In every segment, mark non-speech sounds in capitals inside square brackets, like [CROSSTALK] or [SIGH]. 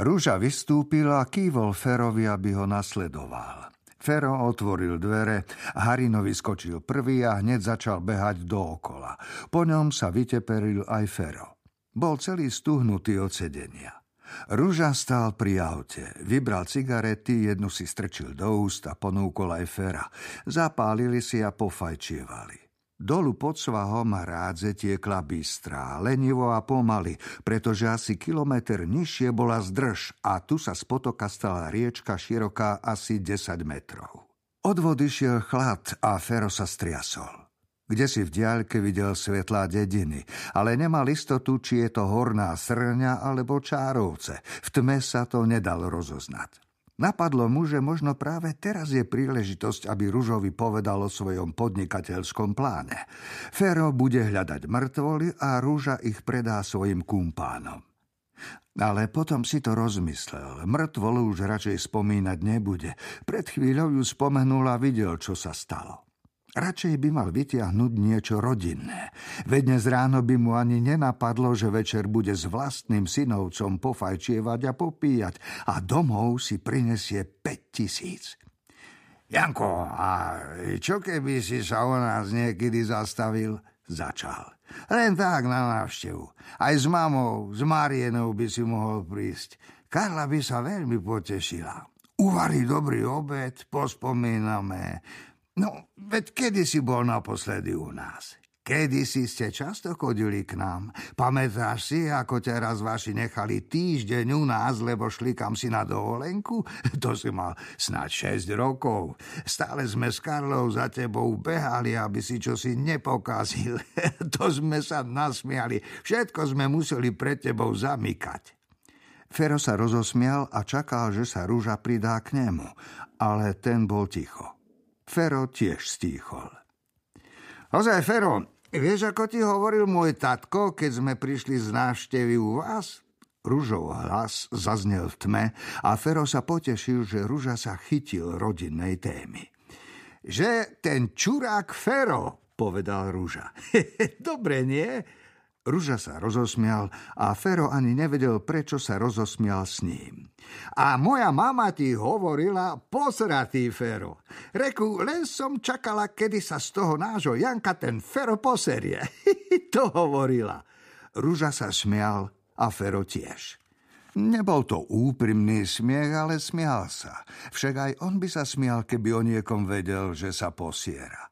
Rúža vystúpil a kývol Ferovi, aby ho nasledoval. Fero otvoril dvere, Harinovi skočil prvý a hneď začal behať dookola. Po ňom sa vyteperil aj Fero. Bol celý stuhnutý od sedenia. Rúža stál pri aute, vybral cigarety, jednu si strčil do úst a ponúkol aj Fera. Zapálili si a pofajčievali. Dolu pod svahom rádze tiekla bystrá, lenivo a pomaly, pretože asi kilometr nižšie bola zdrž a tu sa z potoka stala riečka široká asi 10 metrov. Od vody šiel chlad a Fero sa striasol. Kde si v diaľke videl svetlá dediny, ale nemal istotu, či je to horná srňa alebo čárovce. V tme sa to nedalo rozoznať. Napadlo mu, že možno práve teraz je príležitosť, aby Ružovi povedal o svojom podnikateľskom pláne. Fero bude hľadať mŕtvoly a Rúža ich predá svojim kumpánom. Ale potom si to rozmyslel. Mŕtvolu už radšej spomínať nebude. Pred chvíľou ju spomenul a videl, čo sa stalo. Radšej by mal vytiahnuť niečo rodinné. Veď dnes ráno by mu ani nenapadlo, že večer bude s vlastným synovcom pofajčievať a popíjať a domov si prinesie 5 tisíc. Janko, a čo keby si sa o nás niekedy zastavil? Začal. Len tak na návštevu. Aj s mamou, s Marienou by si mohol prísť. Karla by sa veľmi potešila. Uvarí dobrý obed, pospomíname. No, veď kedy si bol naposledy u nás? Kedy si ste často chodili k nám? Pamätáš si, ako teraz vaši nechali týždeň u nás, lebo šli kam si na dovolenku? [LAUGHS] To si mal snáď 6 rokov. Stále sme s Karlou za tebou behali, aby si čo si nepokazil. [LAUGHS] to sme sa nasmiali. Všetko sme museli pred tebou zamykať. Fero sa rozosmial a čakal, že sa rúža pridá k nemu, ale ten bol ticho. Fero tiež stíchol. Ozaj, Fero, vieš, ako ti hovoril môj tatko, keď sme prišli z návštevy u vás? Ružov hlas zaznel v tme a Fero sa potešil, že Ruža sa chytil rodinnej témy. Že ten čurák Fero, povedal Ruža. [LAUGHS] Dobre, nie? Ruža sa rozosmial a Fero ani nevedel, prečo sa rozosmial s ním. A moja mama ti hovorila, posratý Fero. Reku, len som čakala, kedy sa z toho nášho Janka ten Fero poserie. [LAUGHS] to hovorila. Ruža sa smial a Fero tiež. Nebol to úprimný smiech, ale smial sa. Však aj on by sa smial, keby o niekom vedel, že sa posiera.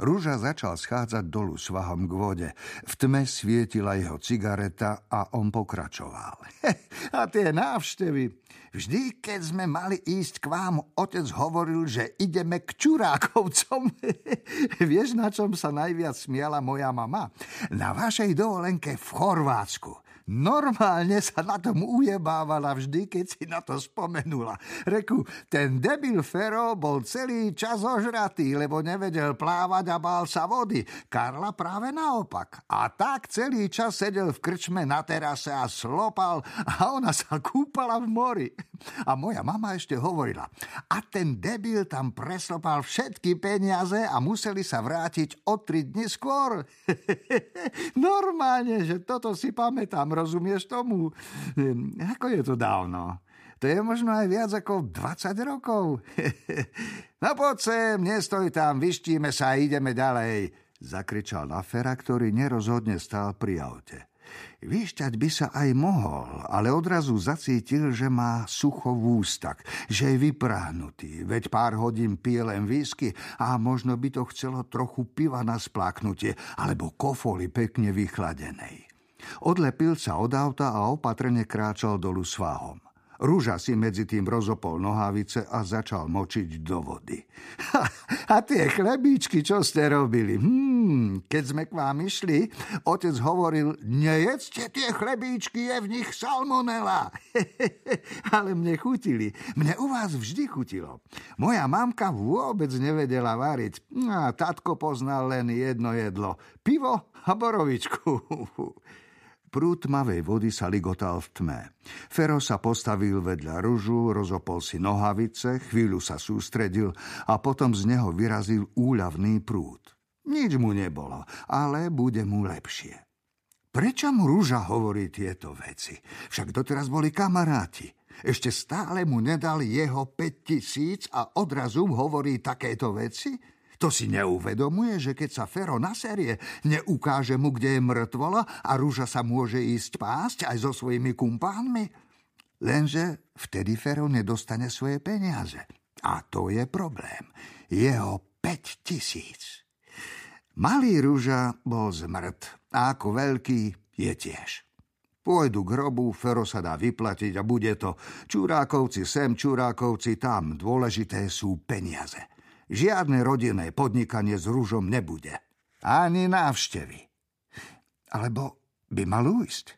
Rúža začal schádzať dolu svahom k vode. V tme svietila jeho cigareta a on pokračoval. [LAUGHS] a tie návštevy. Vždy, keď sme mali ísť k vám, otec hovoril, že ideme k Čurákovcom. [LAUGHS] Vieš, na čom sa najviac smiala moja mama? Na vašej dovolenke v Chorvátsku. Normálne sa na tom ujebávala vždy, keď si na to spomenula. Reku, ten debil Fero bol celý čas ožratý, lebo nevedel plávať a bál sa vody. Karla práve naopak. A tak celý čas sedel v krčme na terase a slopal a ona sa kúpala v mori. A moja mama ešte hovorila, a ten debil tam preslopal všetky peniaze a museli sa vrátiť o tri dni skôr. [LAUGHS] Normálne, že toto si pamätám, rozumieš tomu? Ako je to dávno? To je možno aj viac ako 20 rokov. [LAUGHS] no poď sem, nestoj tam, vyštíme sa a ideme ďalej, zakričal Lafera, ktorý nerozhodne stál pri aute. Vyšťať by sa aj mohol, ale odrazu zacítil, že má sucho v ústak, že je vypráhnutý, veď pár hodín pije len whisky a možno by to chcelo trochu piva na spláknutie alebo kofoli pekne vychladenej. Odlepil sa od auta a opatrne kráčal dolu sváhom. Rúža si medzi tým rozopol nohavice a začal močiť do vody. Ha, a tie chlebíčky, čo ste robili? Hmm, keď sme k vám išli, otec hovoril, nejedzte tie chlebíčky, je v nich salmonela. [LAUGHS] Ale mne chutili. Mne u vás vždy chutilo. Moja mamka vôbec nevedela variť. A tatko poznal len jedno jedlo. Pivo a borovičku. [LAUGHS] Prúd tmavej vody sa ligotal v tme. Fero sa postavil vedľa ružu, rozopol si nohavice, chvíľu sa sústredil a potom z neho vyrazil úľavný prúd. Nič mu nebolo, ale bude mu lepšie. Prečo mu rúža hovorí tieto veci? Však doteraz boli kamaráti. Ešte stále mu nedali jeho 5 tisíc a odrazu hovorí takéto veci? To si neuvedomuje, že keď sa Fero naserie, neukáže mu, kde je mŕtvola a rúža sa môže ísť pásť aj so svojimi kumpánmi? Lenže vtedy Fero nedostane svoje peniaze. A to je problém. Jeho 5 tisíc. Malý rúža bol zmrt a ako veľký je tiež. Pôjdu k hrobu, Fero sa dá vyplatiť a bude to. Čurákovci sem, čurákovci tam. Dôležité sú peniaze. Žiadne rodinné podnikanie s rúžom nebude. Ani návštevy. Alebo by mal ujsť.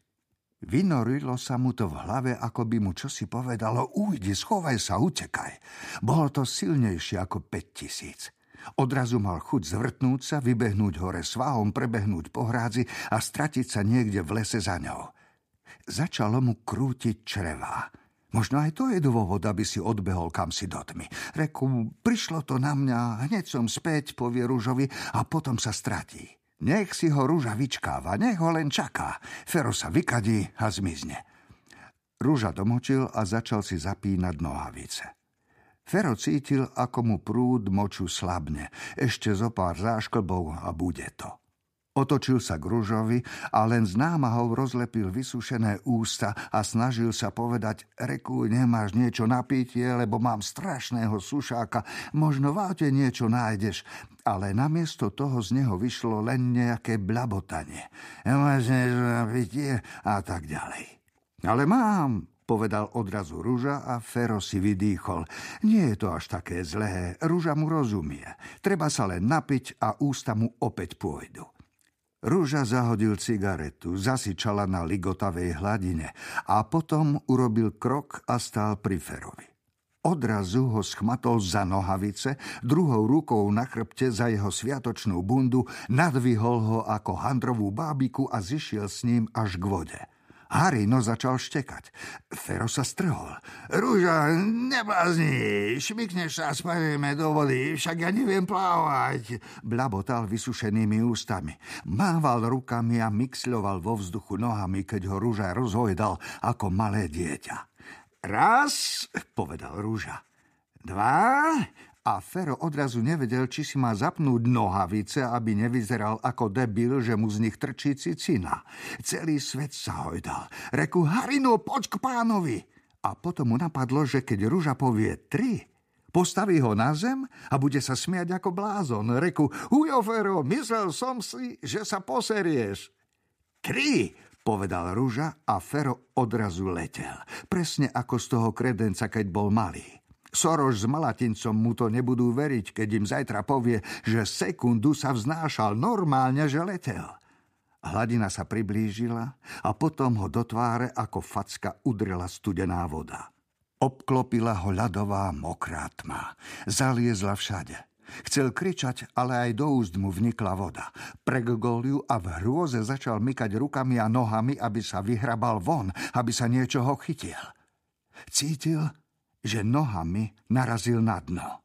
Vynorilo sa mu to v hlave, ako by mu čosi povedalo ujdi, schovaj sa, utekaj. Bolo to silnejšie ako 5 tisíc. Odrazu mal chuť zvrtnúť sa, vybehnúť hore svahom, prebehnúť po hrádzi a stratiť sa niekde v lese za ňou. Začalo mu krútiť črevá. Možno aj to je dôvod, aby si odbehol kam si do tmy. Reku, prišlo to na mňa, hneď som späť, povie rúžovi, a potom sa stratí. Nech si ho rúža vyčkáva, nech ho len čaká. Fero sa vykadí a zmizne. Rúža domočil a začal si zapínať nohavice. Fero cítil, ako mu prúd moču slabne. Ešte zo pár zášklbov a bude to. Otočil sa k Ružovi a len z námahou rozlepil vysušené ústa a snažil sa povedať Reku, nemáš niečo na pitie, lebo mám strašného sušáka, možno v aute niečo nájdeš. Ale namiesto toho z neho vyšlo len nejaké blabotanie. Nemáš niečo na pitie a tak ďalej. Ale mám, povedal odrazu Rúža a Fero si vydýchol. Nie je to až také zlé, Rúža mu rozumie. Treba sa len napiť a ústa mu opäť pôjdu. Rúža zahodil cigaretu, zasičala na ligotavej hladine a potom urobil krok a stál pri Ferovi. Odrazu ho schmatol za nohavice, druhou rukou na chrbte za jeho sviatočnú bundu, nadvihol ho ako handrovú bábiku a zišiel s ním až k vode. Harino začal štekať. Fero sa strhol. Rúža, neblázni, šmikneš sa spadneme do vody, však ja neviem plávať. Blabotal vysušenými ústami. Mával rukami a mixľoval vo vzduchu nohami, keď ho Rúža rozhojdal ako malé dieťa. Raz, povedal Rúža. Dva, a Fero odrazu nevedel, či si má zapnúť nohavice, aby nevyzeral ako debil, že mu z nich trčí cicina. Celý svet sa hojdal. Reku, Harino, poď k pánovi. A potom mu napadlo, že keď Ruža povie tri, postaví ho na zem a bude sa smiať ako blázon. Reku, hujo, Fero, myslel som si, že sa poserieš. Tri, povedal Ruža a Fero odrazu letel. Presne ako z toho kredenca, keď bol malý. Soroš s Malatincom mu to nebudú veriť, keď im zajtra povie, že sekundu sa vznášal normálne, že letel. Hladina sa priblížila a potom ho do tváre ako facka udrela studená voda. Obklopila ho ľadová mokrá tma. Zaliezla všade. Chcel kričať, ale aj do úst mu vnikla voda. Pregol ju a v hrôze začal mykať rukami a nohami, aby sa vyhrabal von, aby sa niečoho chytil. Cítil, že nohami narazil na dno.